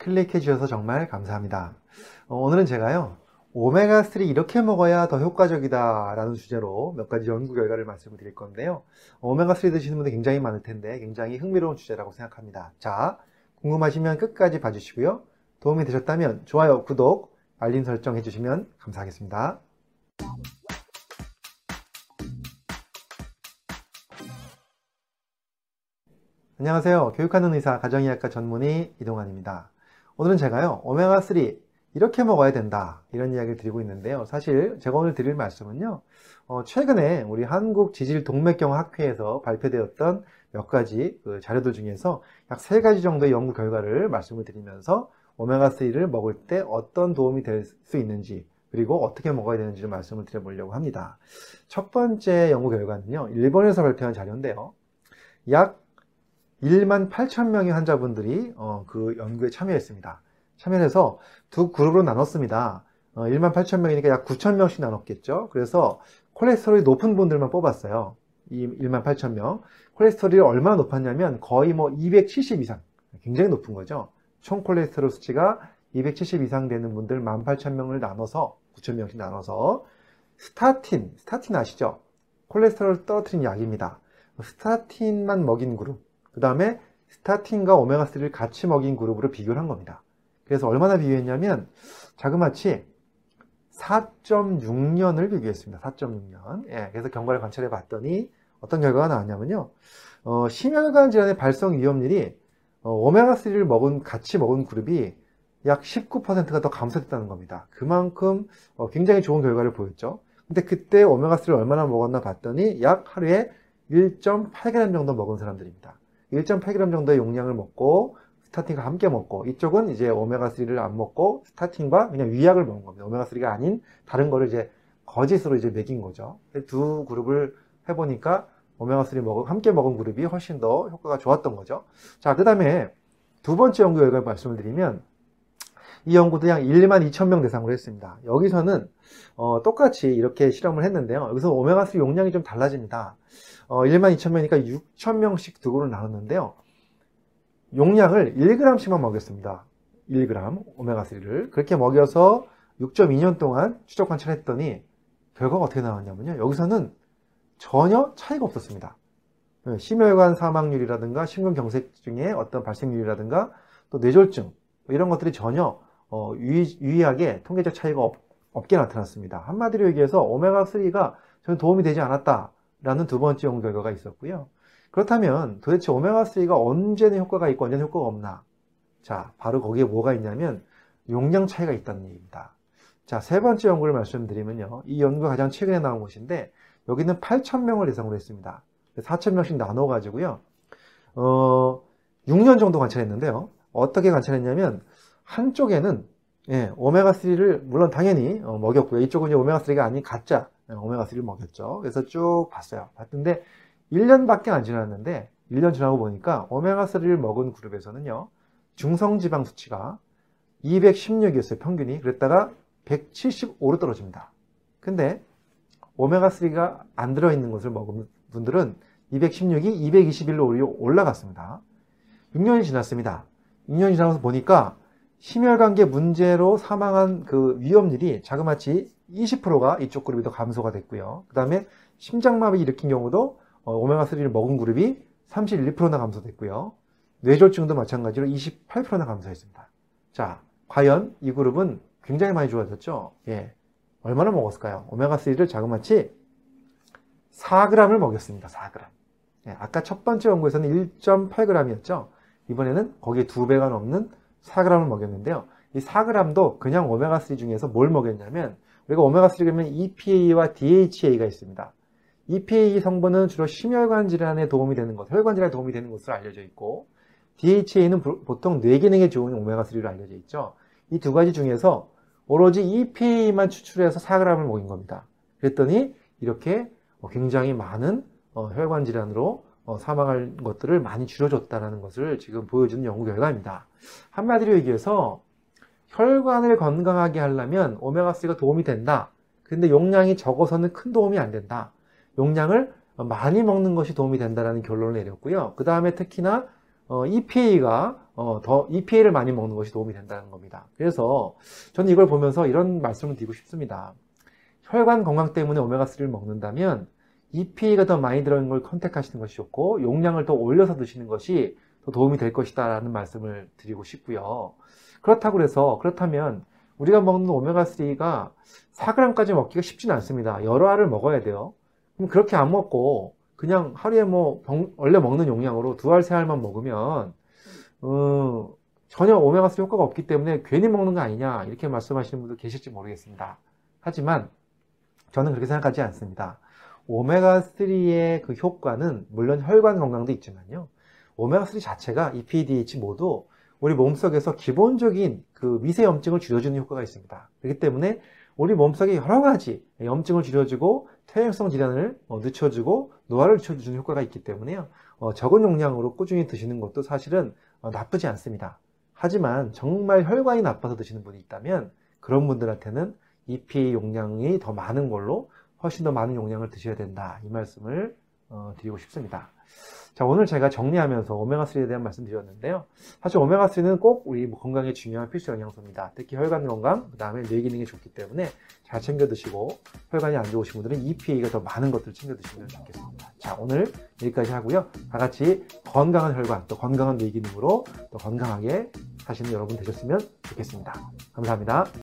클릭해 주셔서 정말 감사합니다. 어, 오늘은 제가요, 오메가3 이렇게 먹어야 더 효과적이다 라는 주제로 몇 가지 연구 결과를 말씀을 드릴 건데요. 오메가3 드시는 분들 굉장히 많을 텐데 굉장히 흥미로운 주제라고 생각합니다. 자, 궁금하시면 끝까지 봐주시고요. 도움이 되셨다면 좋아요, 구독, 알림 설정 해주시면 감사하겠습니다. 안녕하세요. 교육하는 의사 가정의학과 전문의 이동환입니다. 오늘은 제가요, 오메가3 이렇게 먹어야 된다. 이런 이야기를 드리고 있는데요. 사실 제가 오늘 드릴 말씀은요, 어, 최근에 우리 한국 지질 동맥경 학회에서 발표되었던 몇 가지 그 자료들 중에서 약 세 가지 정도의 연구 결과를 말씀을 드리면서 오메가3를 먹을 때 어떤 도움이 될 수 있는지 그리고 어떻게 먹어야 되는지를 말씀을 드려보려고 합니다. 첫 번째 연구 결과는요, 일본에서 발표한 자료인데요. 약 1만 8천 명의 환자분들이 어, 그 연구에 참여했습니다. 참여해서 두 그룹으로 나눴습니다. 어, 1만 8천 명이니까 약 9천 명씩 나눴겠죠. 그래서 콜레스테롤이 높은 분들만 뽑았어요. 이 1만 8천 명. 콜레스테롤이 얼마나 높았냐면 거의 뭐 270 이상. 굉장히 높은 거죠. 총 콜레스테롤 수치가 270 이상 되는 분들 1만 8천 명을 나눠서 9천 명씩 나눠서 스타틴, 스타틴 아시죠? 콜레스테롤 떨어뜨린 약입니다. 스타틴만 먹인 그룹. 그 다음에 스타틴과 오메가3를 같이 먹인 그룹으로 비교를 한 겁니다. 그래서 얼마나 비교했냐면 자그마치 4.6년을 비교했습니다. 4.6년. 예, 그래서 경과를 관찰해 봤더니 어떤 결과가 나왔냐면요. 어, 심혈관 질환의 발생 위험률이 어, 오메가3를 먹은, 같이 먹은 그룹이 약 19%가 더 감소됐다는 겁니다. 그만큼 어, 굉장히 좋은 결과를 보였죠. 근데 그때 오메가3를 얼마나 먹었나 봤더니 약 하루에 1.8g 정도 먹은 사람들입니다. 1.8g 정도의 용량을 먹고 스타틴과 함께 먹고 이쪽은 이제 오메가3를 안 먹고 스타틴과 그냥 위약을 먹은 겁니다. 오메가3가 아닌 다른 거를 이제 거짓으로 이제 먹인 거죠. 두 그룹을 해보니까 오메가3 먹은, 함께 먹은 그룹이 훨씬 더 효과가 좋았던 거죠. 자, 그 다음에 두 번째 연구 결과를 말씀을 드리면 이 연구도 약 1만 2천 명 대상으로 했습니다. 여기서는 어, 똑같이 이렇게 실험을 했는데요. 여기서 오메가3 용량이 좀 달라집니다. 어, 1만 2천 명이니까 6천 명씩 두 그룹을 나눴는데요. 용량을 1g씩만 먹였습니다. 1g 오메가3를 그렇게 먹여서 6.2년 동안 추적 관찰했더니 결과가 어떻게 나왔냐면요. 여기서는 전혀 차이가 없었습니다. 네, 심혈관 사망률이라든가 심근경색증의 어떤 발생률이라든가 또 뇌졸중 뭐 이런 것들이 전혀 어, 유의, 하게 통계적 차이가 없, 없게 나타났습니다. 한마디로 얘기해서 오메가3가 저는 도움이 되지 않았다라는 두 번째 연구 결과가 있었고요. 그렇다면 도대체 오메가3가 언제는 효과가 있고 언제는 효과가 없나? 자, 바로 거기에 뭐가 있냐면 용량 차이가 있다는 얘기입니다. 자, 세 번째 연구를 말씀드리면요. 이 연구가 가장 최근에 나온 것인데 여기는 8,000명을 대상으로 했습니다. 4,000명씩 나눠가지고요. 어, 6년 정도 관찰했는데요. 어떻게 관찰했냐면 한쪽에는 예, 오메가3를 물론 당연히 어, 먹였고요. 이쪽은 이제 오메가3가 아닌 가짜 예, 오메가3를 먹였죠. 그래서 쭉 봤어요. 봤는데 1년밖에 안 지났는데 1년 지나고 보니까 오메가3를 먹은 그룹에서는요. 중성지방 수치가 216이었어요. 평균이. 그랬다가 175로 떨어집니다. 근데 오메가3가 안 들어있는 것을 먹은 분들은 216이 221로 올라갔습니다. 6년이 지났습니다. 6년이 지나서 보니까 심혈관계 문제로 사망한 그 위험률이 자그마치 20%가 이쪽 그룹이 더 감소가 됐고요. 그 다음에 심장마비 일으킨 경우도 어, 오메가3를 먹은 그룹이 31%나 감소됐고요. 뇌졸중도 마찬가지로 28%나 감소했습니다. 자, 과연 이 그룹은 굉장히 많이 좋아졌죠? 예. 얼마나 먹었을까요? 오메가3를 자그마치 4g을 먹였습니다. 4g. 예, 아까 첫 번째 연구에서는 1.8g이었죠? 이번에는 거기에 두 배가 넘는 4g을 먹였는데요. 이 4g도 그냥 오메가3 중에서 뭘 먹였냐면 우리가 오메가3 그러면 EPA와 DHA가 있습니다. EPA 성분은 주로 심혈관 질환에 도움이 되는 것, 혈관 질환에 도움이 되는 것으로 알려져 있고 DHA는 보통 뇌 기능에 좋은 오메가3로 알려져 있죠. 이 두 가지 중에서 오로지 EPA만 추출해서 4g을 먹인 겁니다. 그랬더니 이렇게 굉장히 많은 어, 혈관 질환으로 어, 사망할 것들을 많이 줄여줬다는 것을 지금 보여주는 연구 결과입니다. 한마디로 얘기해서 혈관을 건강하게 하려면 오메가3가 도움이 된다. 근데 용량이 적어서는 큰 도움이 안 된다. 용량을 많이 먹는 것이 도움이 된다는 결론을 내렸고요. 그 다음에 특히나 EPA가 어, 더 EPA를 많이 먹는 것이 도움이 된다는 겁니다. 그래서 저는 이걸 보면서 이런 말씀을 드리고 싶습니다. 혈관 건강 때문에 오메가3를 먹는다면 EPA가 더 많이 들어있는 걸 컨택하시는 것이 좋고 용량을 더 올려서 드시는 것이 더 도움이 될 것이다 라는 말씀을 드리고 싶고요. 그렇다고 해서 그렇다면 우리가 먹는 오메가3가 4g까지 먹기가 쉽지는 않습니다. 여러 알을 먹어야 돼요. 그럼 그렇게 안 먹고 그냥 하루에 뭐 병- 원래 먹는 용량으로 두 알, 세 알만 먹으면 어, 전혀 오메가3 효과가 없기 때문에 괜히 먹는 거 아니냐 이렇게 말씀하시는 분도 계실지 모르겠습니다. 하지만 저는 그렇게 생각하지 않습니다. 오메가3의 그 효과는 물론 혈관 건강도 있지만요. 오메가3 자체가 EPDH 모두 우리 몸속에서 기본적인 그 미세 염증을 줄여주는 효과가 있습니다. 그렇기 때문에 우리 몸속에 여러 가지 염증을 줄여주고 퇴행성 질환을 어, 늦춰주고 노화를 늦춰주는 효과가 있기 때문에요. 어, 적은 용량으로 꾸준히 드시는 것도 사실은 어, 나쁘지 않습니다. 하지만 정말 혈관이 나빠서 드시는 분이 있다면 그런 분들한테는 EPA 용량이 더 많은 걸로 훨씬 더 많은 용량을 드셔야 된다. 이 말씀을 어, 드리고 싶습니다. 자, 오늘 제가 정리하면서 오메가3에 대한 말씀 드렸는데요. 사실 오메가3는 꼭 우리 건강에 중요한 필수 영양소입니다. 특히 혈관 건강, 그 다음에 뇌 기능에 좋기 때문에 잘 챙겨 드시고 혈관이 안 좋으신 분들은 EPA가 더 많은 것들을 챙겨 드시면 좋겠습니다. 자, 오늘 여기까지 하고요. 다 같이 건강한 혈관, 또 건강한 뇌 기능으로 또 건강하게 사시는 여러분 되셨으면 좋겠습니다. 감사합니다.